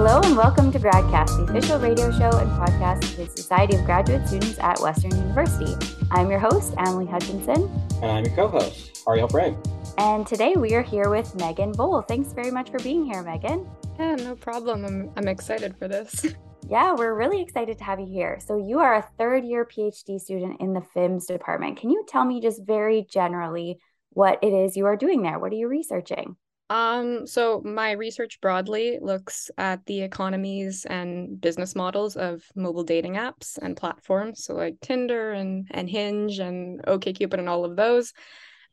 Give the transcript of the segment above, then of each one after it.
Hello and welcome to GradCast, the official radio show and podcast of the Society of Graduate Students at Western University. I'm your host, Emily Hutchinson. And I'm your co-host, Ariel Frame. And today we are here with Megan Bowl. Thanks very much for being here, Megan. Yeah, no problem. I'm, I'm excited for this. Yeah, we're really excited to have you here. So, you are a third year PhD student in the FIMS department. Can you tell me just very generally what it is you are doing there? What are you researching? Um, so my research broadly looks at the economies and business models of mobile dating apps and platforms, so like Tinder and and Hinge and OkCupid and all of those.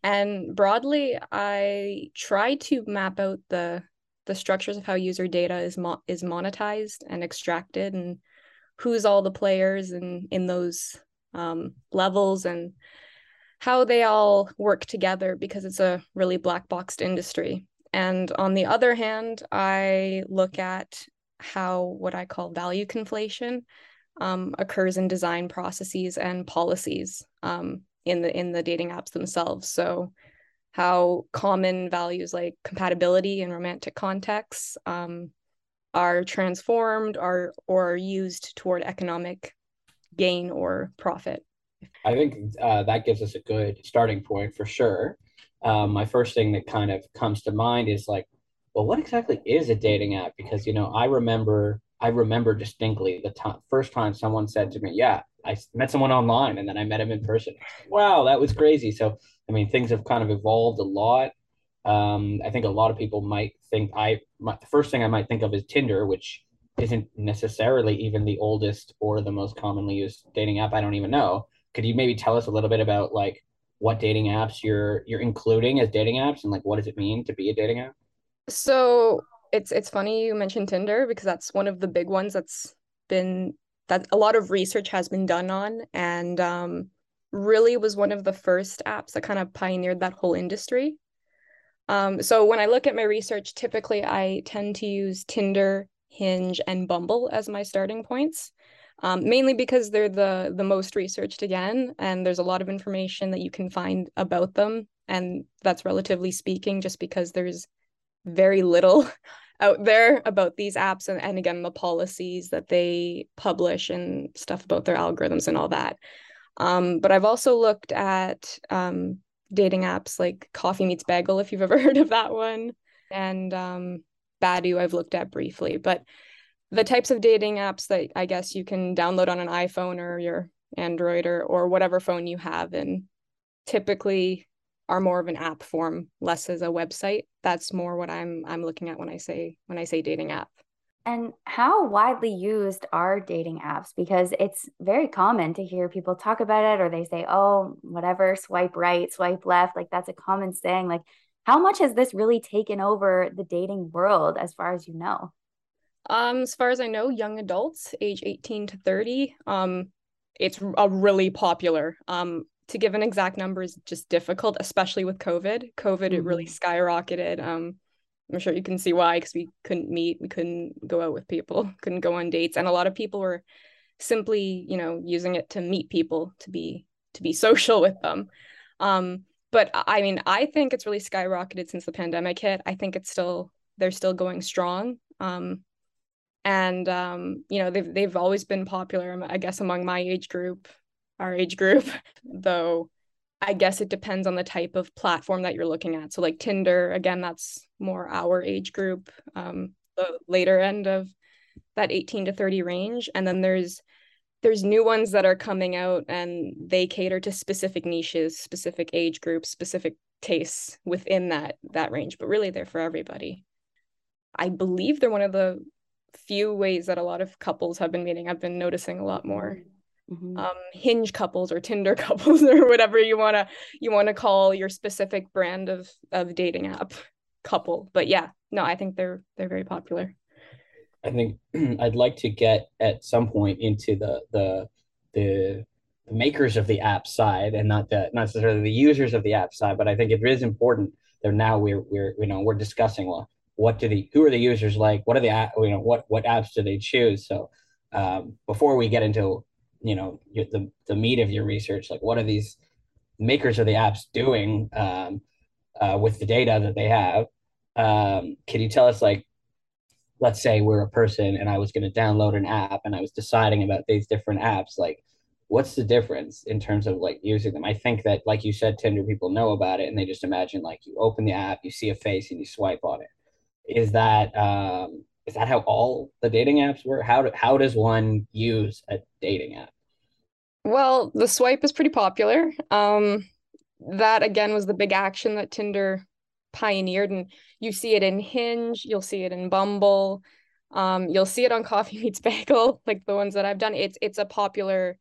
And broadly, I try to map out the the structures of how user data is mo- is monetized and extracted and who's all the players in in those um, levels and how they all work together because it's a really black boxed industry and on the other hand i look at how what i call value conflation um, occurs in design processes and policies um, in the in the dating apps themselves so how common values like compatibility and romantic contexts um, are transformed or or used toward economic gain or profit. I think uh, that gives us a good starting point for sure. Um, my first thing that kind of comes to mind is like, well, what exactly is a dating app? Because you know, I remember I remember distinctly the first time someone said to me, "Yeah, I met someone online and then I met him in person." Wow, that was crazy. So I mean, things have kind of evolved a lot. Um, I think a lot of people might think I my, the first thing I might think of is Tinder, which isn't necessarily even the oldest or the most commonly used dating app. I don't even know. Could you maybe tell us a little bit about like what dating apps you're you're including as dating apps and like what does it mean to be a dating app? So it's it's funny you mentioned Tinder because that's one of the big ones that's been that a lot of research has been done on and um really was one of the first apps that kind of pioneered that whole industry. Um, so when I look at my research, typically I tend to use Tinder, Hinge, and Bumble as my starting points, um, mainly because they're the the most researched again, and there's a lot of information that you can find about them, and that's relatively speaking, just because there's very little out there about these apps and, and again the policies that they publish and stuff about their algorithms and all that um, but I've also looked at um, dating apps like Coffee Meets Bagel, if you've ever heard of that one, and um, Badoo, I've looked at briefly. But the types of dating apps that I guess you can download on an iPhone or your Android or, or whatever phone you have, and typically are more of an app form, less as a website. That's more what I'm I'm looking at when I say when I say dating app. And how widely used are dating apps? Because it's very common to hear people talk about it or they say, oh, whatever, swipe right, swipe left. Like that's a common saying. Like, how much has this really taken over the dating world as far as you know? Um, as far as I know, young adults age 18 to 30, um, it's a really popular. Um, to give an exact number is just difficult, especially with COVID. COVID, mm-hmm. it really mm-hmm. skyrocketed. Um, I'm sure you can see why because we couldn't meet, we couldn't go out with people, couldn't go on dates, and a lot of people were simply, you know, using it to meet people, to be to be social with them. Um, but I mean, I think it's really skyrocketed since the pandemic hit. I think it's still they're still going strong. Um, and um, you know, they've they've always been popular, I guess, among my age group, our age group, though I guess it depends on the type of platform that you're looking at. So like Tinder, again, that's more our age group, um, the later end of that 18 to 30 range. And then there's there's new ones that are coming out and they cater to specific niches, specific age groups, specific tastes within that that range, but really they're for everybody. I believe they're one of the few ways that a lot of couples have been meeting. I've been noticing a lot more mm-hmm. um, hinge couples or tinder couples or whatever you want to you want to call your specific brand of of dating app couple but yeah no i think they're they're very popular i think i'd like to get at some point into the the the the makers of the app side and not the not necessarily the users of the app side but i think it is important that now we're we're you know we're discussing well what do the who are the users like what are the you know what what apps do they choose so um, before we get into you know the the meat of your research like what are these makers of the apps doing um, uh, with the data that they have um, can you tell us like let's say we're a person and I was going to download an app and I was deciding about these different apps, like what's the difference in terms of like using them? I think that, like you said, Tinder people know about it and they just imagine like you open the app, you see a face, and you swipe on it. Is that um, is that how all the dating apps work? How do, how does one use a dating app? Well, the swipe is pretty popular. Um, that again was the big action that Tinder pioneered, and you see it in Hinge, you'll see it in Bumble, um, you'll see it on Coffee Meets Bagel, like the ones that I've done. It's it's a popular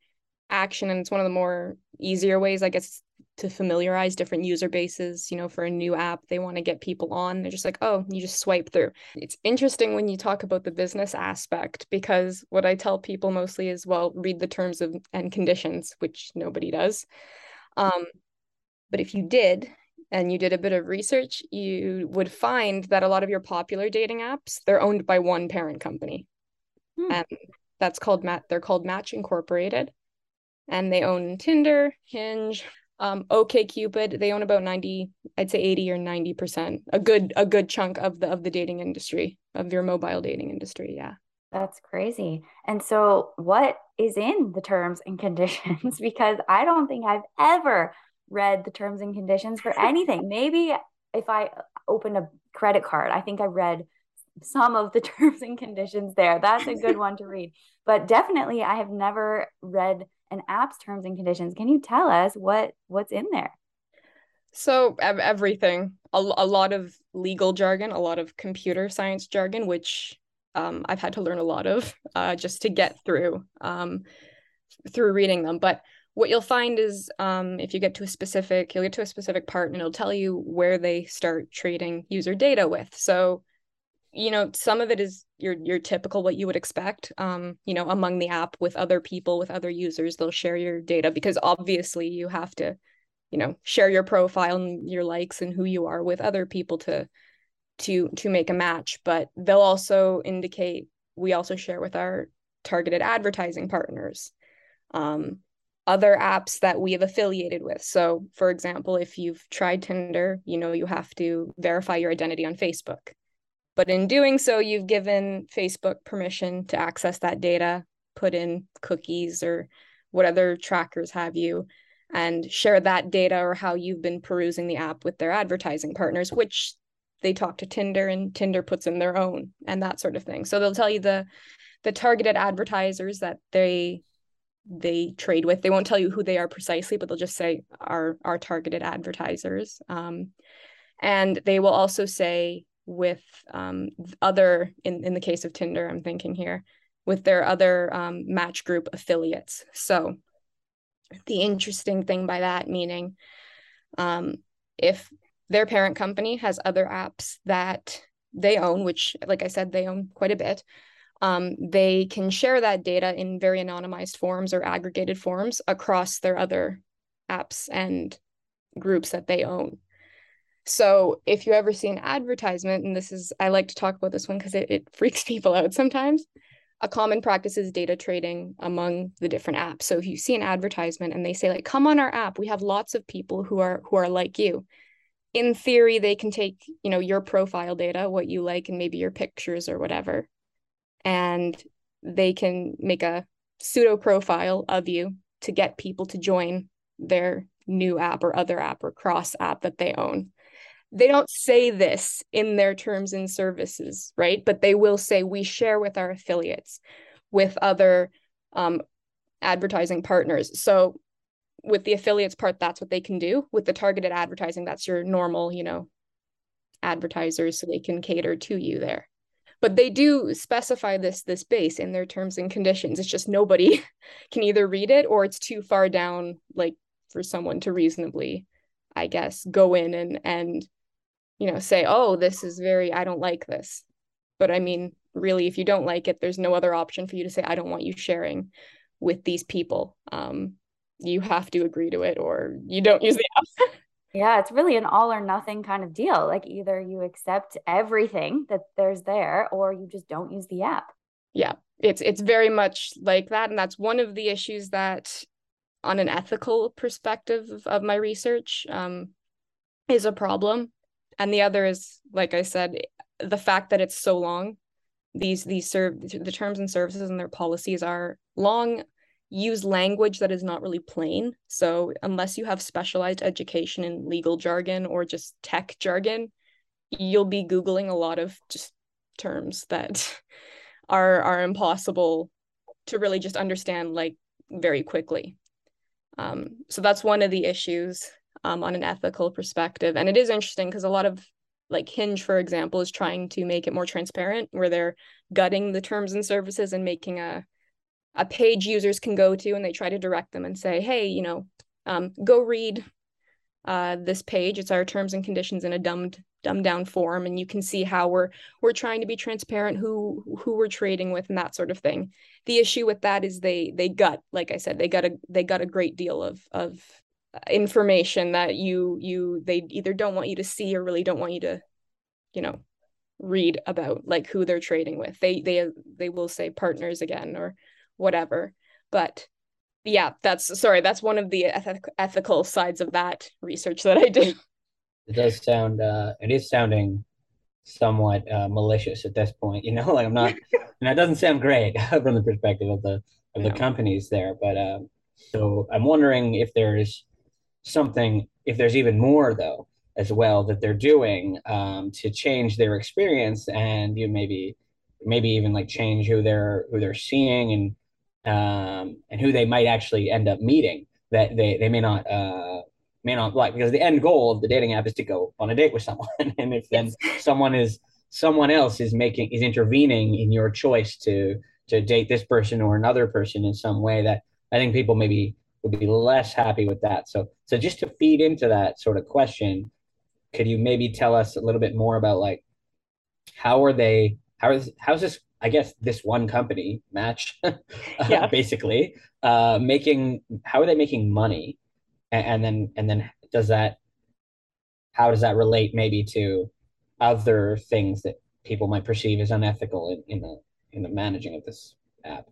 action, and it's one of the more easier ways, I guess, to familiarize different user bases. You know, for a new app, they want to get people on. They're just like, oh, you just swipe through. It's interesting when you talk about the business aspect because what I tell people mostly is, well, read the terms of and conditions, which nobody does. Um, but if you did, and you did a bit of research, you would find that a lot of your popular dating apps, they're owned by one parent company. Hmm. And that's called Mat they're called Match Incorporated. And they own Tinder, Hinge, um, OKCupid. They own about 90, I'd say 80 or 90%. A good a good chunk of the of the dating industry, of your mobile dating industry. Yeah. That's crazy. And so what is in the terms and conditions? because I don't think I've ever read the terms and conditions for anything. Maybe if I open a credit card, I think I read some of the terms and conditions there. That's a good one to read. But definitely I have never read an app's terms and conditions. Can you tell us what what's in there? So everything, a, a lot of legal jargon, a lot of computer science jargon, which um, I've had to learn a lot of uh, just to get through um, through reading them. But what you'll find is um, if you get to a specific you'll get to a specific part and it'll tell you where they start trading user data with so you know some of it is your your typical what you would expect um, you know among the app with other people with other users they'll share your data because obviously you have to you know share your profile and your likes and who you are with other people to to to make a match but they'll also indicate we also share with our targeted advertising partners um, other apps that we have affiliated with. So, for example, if you've tried Tinder, you know you have to verify your identity on Facebook. But in doing so, you've given Facebook permission to access that data, put in cookies or what other trackers have you, and share that data or how you've been perusing the app with their advertising partners, which they talk to Tinder and Tinder puts in their own and that sort of thing. So they'll tell you the the targeted advertisers that they they trade with. They won't tell you who they are precisely, but they'll just say our our targeted advertisers. Um, and they will also say with um, other in in the case of Tinder, I'm thinking here with their other um, match group affiliates. So the interesting thing by that meaning, um, if their parent company has other apps that they own, which, like I said, they own quite a bit um, they can share that data in very anonymized forms or aggregated forms across their other apps and groups that they own. So if you ever see an advertisement, and this is, I like to talk about this one because it, it freaks people out sometimes. A common practice is data trading among the different apps. So if you see an advertisement and they say like, come on our app, we have lots of people who are who are like you. In theory, they can take, you know, your profile data, what you like, and maybe your pictures or whatever, and they can make a pseudo profile of you to get people to join their new app or other app or cross app that they own. They don't say this in their terms and services, right? But they will say we share with our affiliates, with other um, advertising partners. So with the affiliates part, that's what they can do. With the targeted advertising, that's your normal, you know, advertisers, so they can cater to you there but they do specify this this base in their terms and conditions it's just nobody can either read it or it's too far down like for someone to reasonably i guess go in and and you know say oh this is very i don't like this but i mean really if you don't like it there's no other option for you to say i don't want you sharing with these people um you have to agree to it or you don't use the app Yeah, it's really an all or nothing kind of deal. Like either you accept everything that there's there or you just don't use the app. Yeah, it's it's very much like that and that's one of the issues that on an ethical perspective of, of my research um, is a problem. And the other is like I said the fact that it's so long these these serve the terms and services and their policies are long use language that is not really plain. So unless you have specialized education in legal jargon or just tech jargon you'll be googling a lot of just terms that are are impossible to really just understand like very quickly. Um, so that's one of the issues um, on an ethical perspective. And it is interesting because a lot of like hinge for example is trying to make it more transparent where they're gutting the terms and services and making a a page users can go to and they try to direct them and say hey you know um, go read uh, this page. It's our terms and conditions in a dumbed dumbed down form and you can see how we're we're trying to be transparent who who we're trading with and that sort of thing. The issue with that is they they gut like i said they got a they got a great deal of of information that you you they either don't want you to see or really don't want you to you know read about like who they're trading with. They they they will say partners again or whatever. But yeah that's sorry that's one of the eth- ethical sides of that research that i did. It does sound uh it is sounding somewhat uh, malicious at this point you know? Like i'm not and that doesn't sound great from the perspective of the of the companies there but um so i'm wondering if there's something if there's even more though as well that they're doing um, to change their experience and you maybe maybe even like change who they're who they're seeing and um, and who they might actually end up meeting that they they may not uh, may not like. Because the end goal of the dating app is to go on a date with someone. And if then someone is someone else is making is intervening in your choice to to date this person or another person in some way that I think people maybe would be less happy with that. So so just to feed into that sort of question, could you maybe tell us a little bit more about like how are they how is how's this I guess this one company match yeah. basically uh making how are they making money and, and then and then does that how does that relate maybe to other things that people might perceive as unethical in, in the in the managing of this app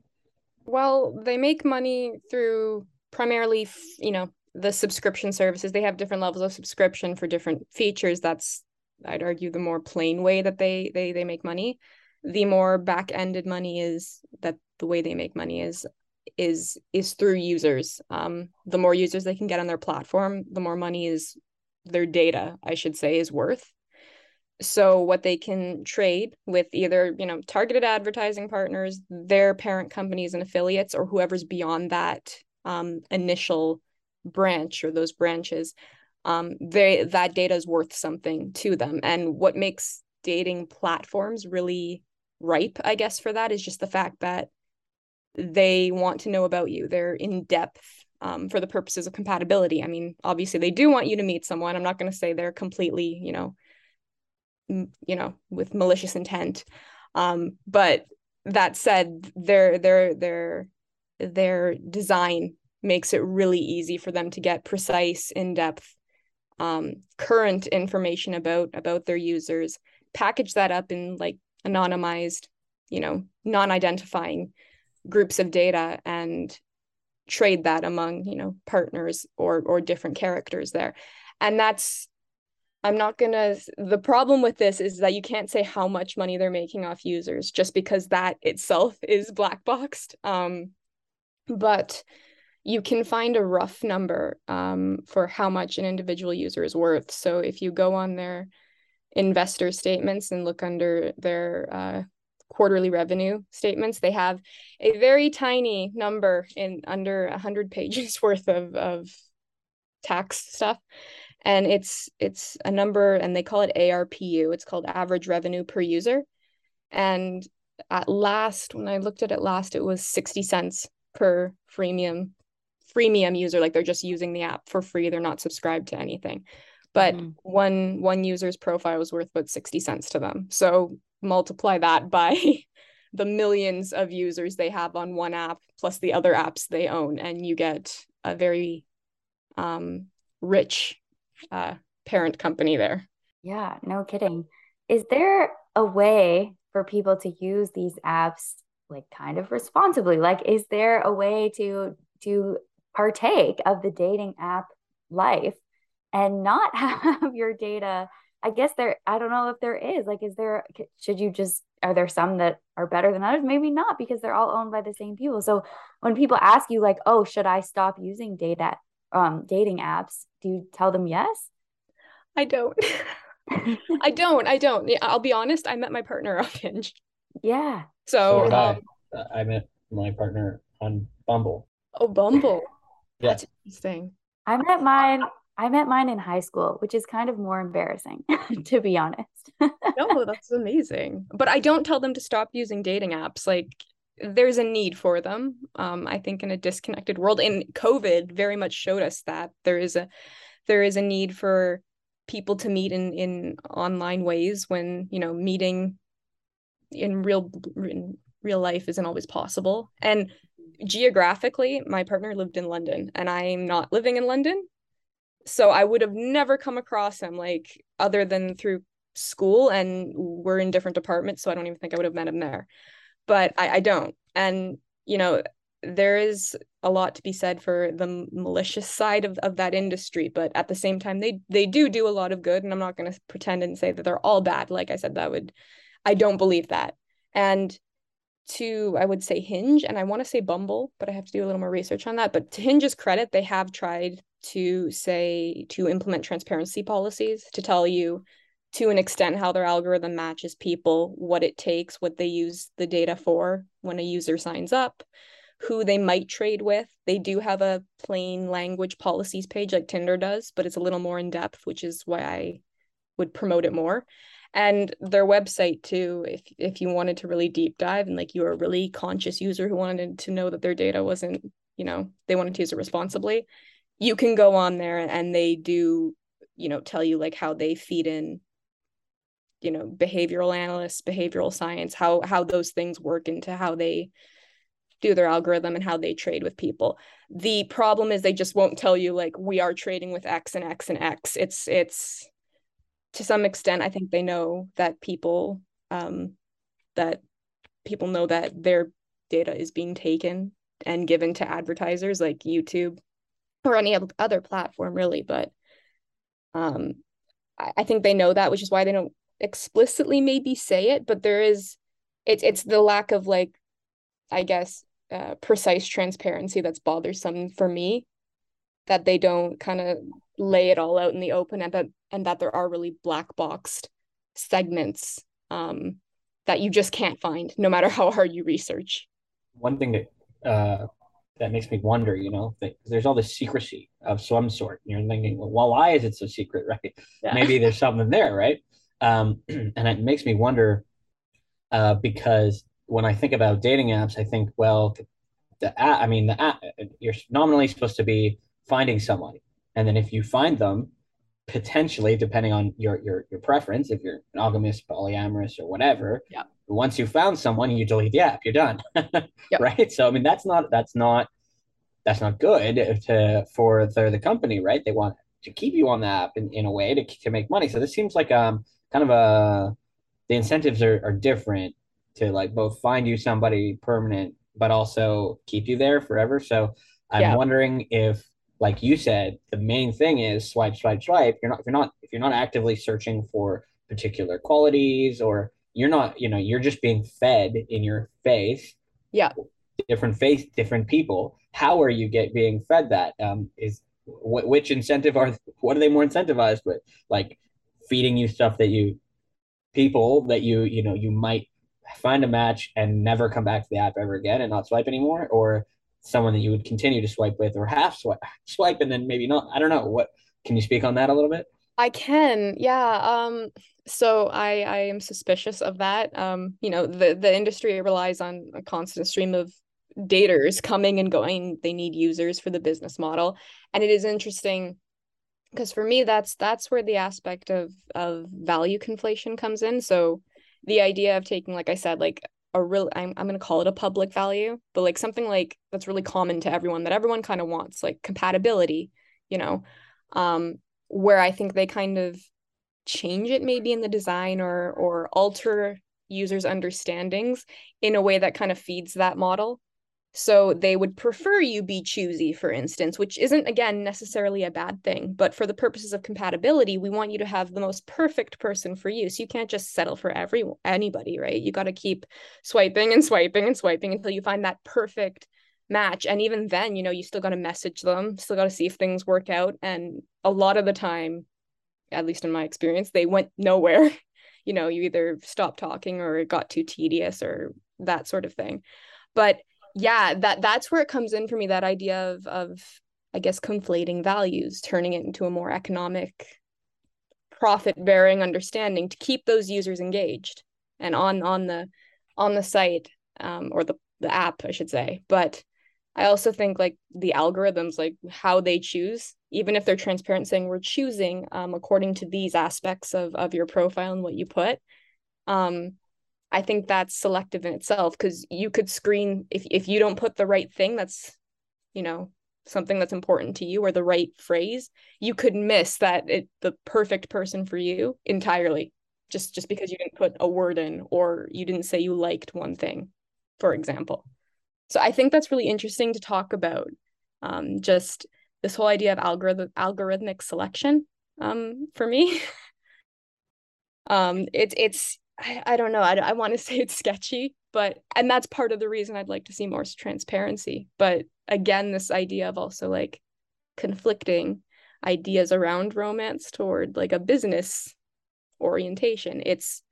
well they make money through primarily you know the subscription services. They have different levels of subscription for different features. That's i'd argue the more plain way that they they they make money. The more back-ended money is that the way they make money is is is through users. Um the more users they can get on their platform the more money is their data i should say is worth. So what they can trade with either you know targeted advertising partners their parent companies and affiliates or whoever's beyond that um, initial branch or those branches um, they that data is worth something to them. And what makes dating platforms really ripe i guess for that is just the fact that they want to know about you. They're in depth um, for the purposes of compatibility. I mean obviously they do want you to meet someone. I'm not going to say they're completely you know m- you know with malicious intent. Um, but that said they're they're their their design makes it really easy for them to get precise in-depth um, current information about about their users package that up in like anonymized you know non-identifying groups of data and trade that among you know partners or or different characters there. And that's i'm not gonna the problem with this is that you can't say how much money they're making off users just because that itself is black boxed. Um but you can find a rough number um, for how much an individual user is worth. So if you go on their investor statements and look under their uh, quarterly revenue statements, they have a very tiny number in under 100 pages worth of, of tax stuff. And it's it's a number, and they call it ARPU. It's called average revenue per user. And at last, when I looked at it last, it was 60 cents per freemium freemium user like they're just using the app for free they're not subscribed to anything. But mm-hmm. one one user's profile is worth about 60 cents to them. So multiply that by the millions of users they have on one app plus the other apps they own and you get a very um, rich uh, parent company there. Yeah no kidding. Is there a way for people to use these apps like kind of responsibly like is there a way to to partake of the dating app life and not have your data i guess there i don't know if there is like is there should you just are there some that are better than others? Maybe not because they're all owned by the same people. So when people ask you like, "Oh, should I stop using data um dating apps?" Do you tell them yes? I don't. I don't. I don't. I'll be honest. I met my partner on Hinge. Yeah. So, So um, I, I met my partner on Bumble. oh, Bumble. Yeah. That's interesting. I met mine. I met mine in high school, which is kind of more embarrassing, to be honest. No, that's amazing. But I don't tell them to stop using dating apps. Like there's a need for them. Um, I think in a disconnected world, and COVID very much showed us that there is a there is a need for people to meet in in online ways when you know meeting in real in real life isn't always possible. And geographically, my partner lived in London, and I'm not living in London. So I would have never come across him like other than through school and we're in different departments so i don't even think i would have met him there but i, I don't and you know there is a lot to be said for the malicious side of, of that industry but at the same time they they do do a lot of good and i'm not going to pretend and say that they're all bad like i said that would i don't believe that and to i would say hinge and i want to say bumble but i have to do a little more research on that but to hinge's credit they have tried to say to implement transparency policies to tell you to an extent how their algorithm matches people, what it takes, what they use the data for when a user signs up, who they might trade with. They do have a plain language policies page like Tinder does, but it's a little more in depth, which is why I would promote it more. And their website too, if if you wanted to really deep dive and like you were a really conscious user who wanted to know that their data wasn't, you know, they wanted to use it responsibly, you can go on there and they do, you know, tell you like how they feed in you know behavioral analysts behavioral science how how those things work into how they do their algorithm and how they trade with people. The problem is they just won't tell you like we are trading with x and x and x. It's it's to some extent i think they know that people um that people know that their data is being taken and given to advertisers like youtube or any other platform really. But um I think they know that, which is why they don't explicitly maybe say it, but there is it's it's the lack of like I guess uh, precise transparency that's bothersome for me that they don't kind of lay it all out in the open and that and that there are really black boxed segments um, that you just can't find no matter how hard you research. One thing that uh, that makes me wonder, you know, that there's all this secrecy of some sort. And you're thinking, well, why is it so secret, right? Yeah. Maybe there's something there, right? Um, and it makes me wonder uh, because when I think about dating apps, I think, well, the app, I mean, the app, you're nominally supposed to be finding someone. And then if you find them, potentially, depending on your your your preference, if you're monogamous, polyamorous, or whatever, Yeah. once you found someone, you delete the app, you're done. Yep. Right. So I mean that's not that's not that's not good to for the the company, right? They want to keep you on the app in, in a way to to make money. So this seems like um kind of a the incentives are, are different to like both find you somebody permanent but also keep you there forever. So I'm Yeah. wondering if like you said, the main thing is swipe, swipe, swipe. You're not if you're not if you're not actively searching for particular qualities or you're not, you know, you're just being fed in your face. Yeah. Different face, different people. How are you get being fed that? Um, is wh- which incentive are what are they more incentivized with? Like feeding you stuff that you people that you you know you might find a match and never come back to the app ever again and not swipe anymore, or someone that you would continue to swipe with or half swipe swipe and then maybe not. I don't know. What can you speak on that a little bit? I can, yeah. Um, so I I am suspicious of that. Um, you know, the the industry relies on a constant stream of daters coming and going. They need users for the business model, and it is interesting because for me, that's that's where the aspect of of value conflation comes in. So the idea of taking, like I said, like a real I'm I'm gonna call it a public value, but like something like that's really common to everyone that everyone kind of wants, like compatibility, you know. Um, where I think they kind of change it maybe in the design or or alter users' understandings in a way that kind of feeds that model. So they would prefer you be choosy, for instance, which isn't, again, necessarily a bad thing. But for the purposes of compatibility, we want you to have the most perfect person for you. So you can't just settle for every anybody, right? You got to keep swiping and swiping and swiping until you find that perfect match. And even then, you know, you still got to message them, still got to see if things work out. And a lot of the time, at least in my experience, they went nowhere. you know, you either stopped talking or it got too tedious or that sort of thing. But yeah that that's where it comes in for me that idea of of i guess conflating values turning it into a more economic profit bearing understanding to keep those users engaged and on on the on the site um, or the the app i should say. But i also think like the algorithms like how they choose even if they're transparent saying we're choosing um, according to these aspects of of your profile and what you put um I think that's selective in itself because you could screen if if you don't put the right thing that's, you know, something that's important to you or the right phrase, you could miss that it the perfect person for you entirely just just because you didn't put a word in or you didn't say you liked one thing, for example. So I think that's really interesting to talk about. Um, just this whole idea of algorithm algorithmic selection um, for me. um, it's it's I, I don't know. I, I want to say it's sketchy, but, and that's part of the reason I'd like to see more transparency. But again, this idea of also like conflicting ideas around romance toward like a business orientation. It's,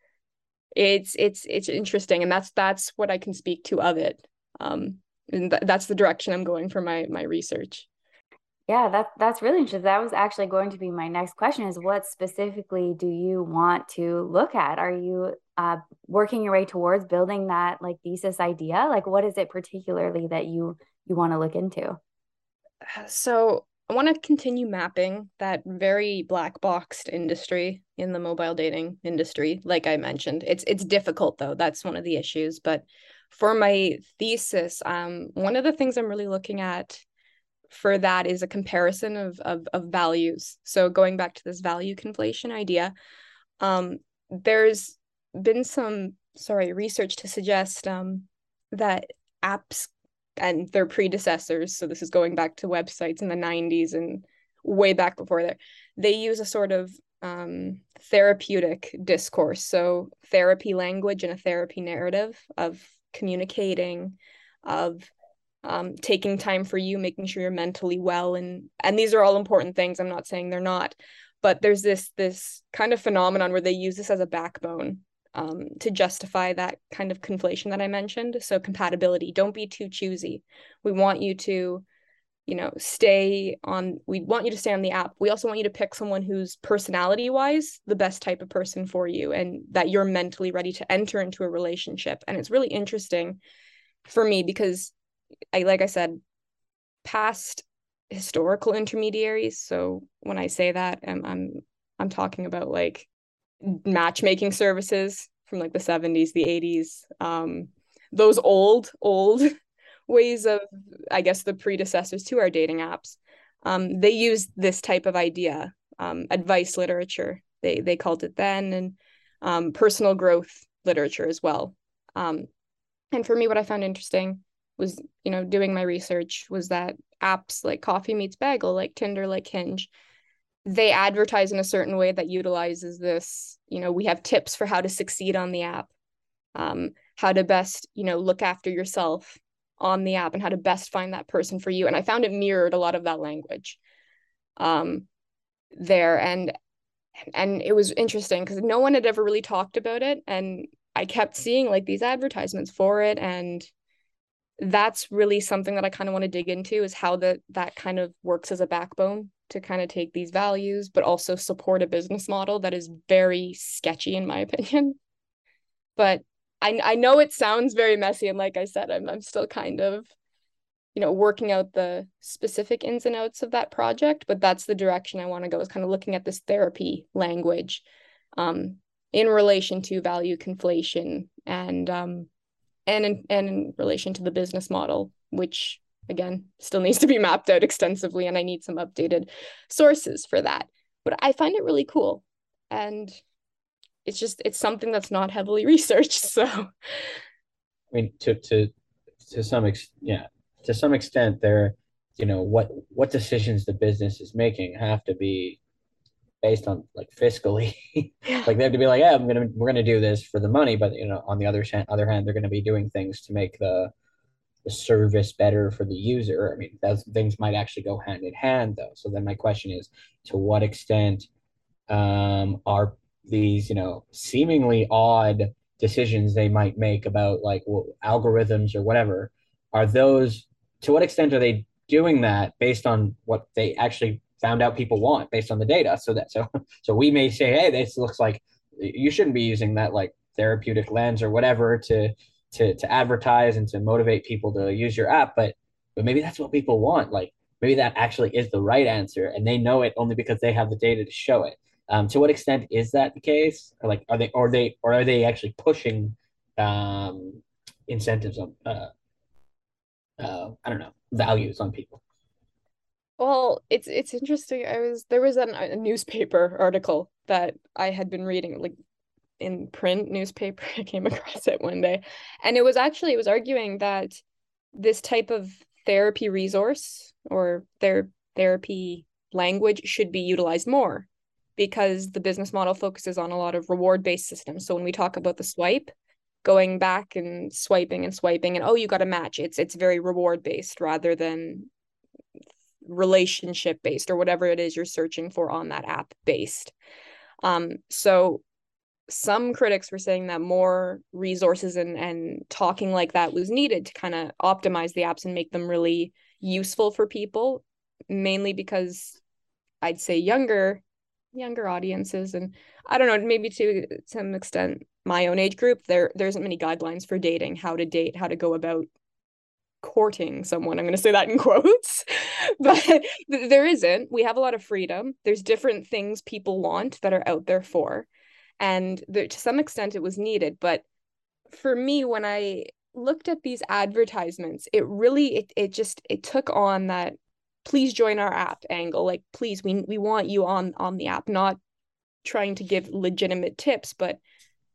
it's, it's, it's interesting. And that's, that's what I can speak to of it. Um, and th- that's the direction I'm going for my, my research. Yeah, that that's really interesting. That was actually going to be my next question is what specifically do you want to look at? Are you uh, working your way towards building that like thesis idea? Like what is it particularly that you you want to look into? So I want to continue mapping that very black boxed industry in the mobile dating industry. Like I mentioned, it's it's difficult though. That's one of the issues. But for my thesis, um, one of the things I'm really looking at for that is a comparison of, of, of values. So going back to this value conflation idea, um, there's been some sorry research to suggest um, that apps and their predecessors, so this is going back to websites in the 90s and way back before there, they use a sort of um, therapeutic discourse. So therapy language and a therapy narrative of communicating, of um, taking time for you, making sure you're mentally well, and and these are all important things. I'm not saying they're not, but there's this this kind of phenomenon where they use this as a backbone um, to justify that kind of conflation that I mentioned. So compatibility. Don't be too choosy. We want you to, you know, stay on. We want you to stay on the app. We also want you to pick someone who's personality wise the best type of person for you, and that you're mentally ready to enter into a relationship. And it's really interesting for me because I like I said, past historical intermediaries. So when I say that, I'm I'm I'm talking about like matchmaking services from like the 70s, the 80s, um, those old, old ways of, I guess, the predecessors to our dating apps. Um, they used this type of idea, um, advice literature. They they called it then, and um, personal growth literature as well. Um, and for me, what I found interesting was you know doing my research was that apps like coffee meets bagel like tinder like hinge they advertise in a certain way that utilizes this you know we have tips for how to succeed on the app um, how to best you know look after yourself on the app and how to best find that person for you. And i found it mirrored a lot of that language um, there. And and it was interesting because no one had ever really talked about it. And i kept seeing like these advertisements for it. And that's really something that I kind of want to dig into is how that that kind of works as a backbone to kind of take these values but also support a business model that is very sketchy in my opinion. But I I know it sounds very messy and like I said I'm I'm still kind of you know working out the specific ins and outs of that project but that's the direction I want to go is kind of looking at this therapy language um in relation to value conflation and um and in, and in relation to the business model, which again still needs to be mapped out extensively, and I need some updated sources for that. But I find it really cool, and it's just it's something that's not heavily researched. So, I mean, to to to some ex yeah to some extent they're you know what what decisions the business is making have to be based on like fiscally. Like they have to be like yeah i'm gonna we're gonna do this for the money but you know on the other hand other hand they're gonna be doing things to make the the service better for the user. I mean those things might actually go hand in hand though. So then my question is to what extent um, are these you know seemingly odd decisions they might make about like well, algorithms or whatever are those to what extent are they doing that based on what they actually found out people want based on the data so that so so we may say hey this looks like you shouldn't be using that like therapeutic lens or whatever to to to advertise and to motivate people to use your app but but maybe that's what people want like maybe that actually is the right answer and they know it only because they have the data to show it um, to what extent is that the case? Or like, are they, or they, or are they actually pushing um, incentives on, uh, uh, I don't know, values on people? Well, it's it's interesting. I was there was an, a newspaper article that I had been reading, like in print newspaper. I came across it one day, and it was actually it was arguing that this type of therapy resource or their therapy language should be utilized more because the business model focuses on a lot of reward based systems. So when we talk about the swipe, going back and swiping and swiping and oh you got a match it's it's very reward based rather than relationship based or whatever it is you're searching for on that app based um so some critics were saying that more resources and and talking like that was needed to kind of optimize the apps and make them really useful for people mainly because i'd say younger younger audiences and i don't know maybe to some extent my own age group there there isn't many guidelines for dating how to date how to go about courting someone i'm going to say that in quotes but there isn't. We have a lot of freedom. There's different things people want that are out there for and there, to some extent it was needed but for me when i looked at these advertisements it really it, it just it took on that please join our app angle like please we we want you on on the app not trying to give legitimate tips but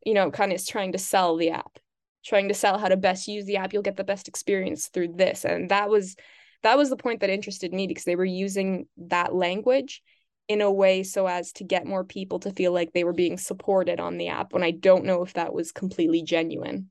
you know kind of trying to sell the app trying to sell how to best use the app you'll get the best experience through this and that was that was the point that interested me because they were using that language in a way so as to get more people to feel like they were being supported on the app when i don't know if that was completely genuine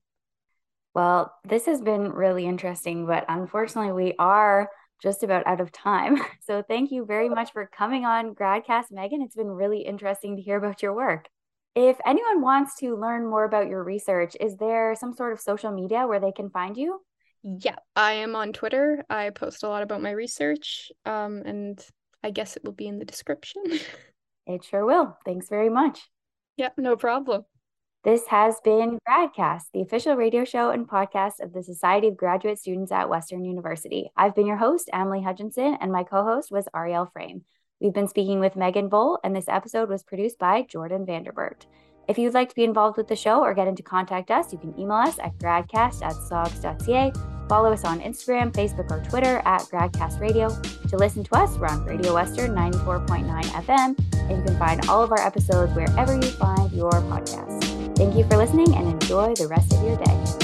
well this has been really interesting but unfortunately we are just about out of time. So thank you very much for coming on Gradcast, Megan. It's been really interesting to hear about your work. If anyone wants to learn more about your research, is there some sort of social media where they can find you? Yeah, I am on Twitter. I post a lot about my research, um, and I guess it will be in the description. it sure will. Thanks very much. Yeah, no problem. This has been Gradcast, the official radio show and podcast of the Society of Graduate Students at Western University. I've been your host, Emily Hutchinson, and my co host was Ariel Frame. We've been speaking with Megan Bull, and this episode was produced by Jordan Vanderbert. If you'd like to be involved with the show or get into contact us, you can email us at gradcast at sogs.ca. Follow us on Instagram, Facebook, or Twitter at Gradcast Radio. To listen to us, we're on Radio Western 94.9 FM, and you can find all of our episodes wherever you find your podcasts. Thank you for listening and enjoy the rest of your day.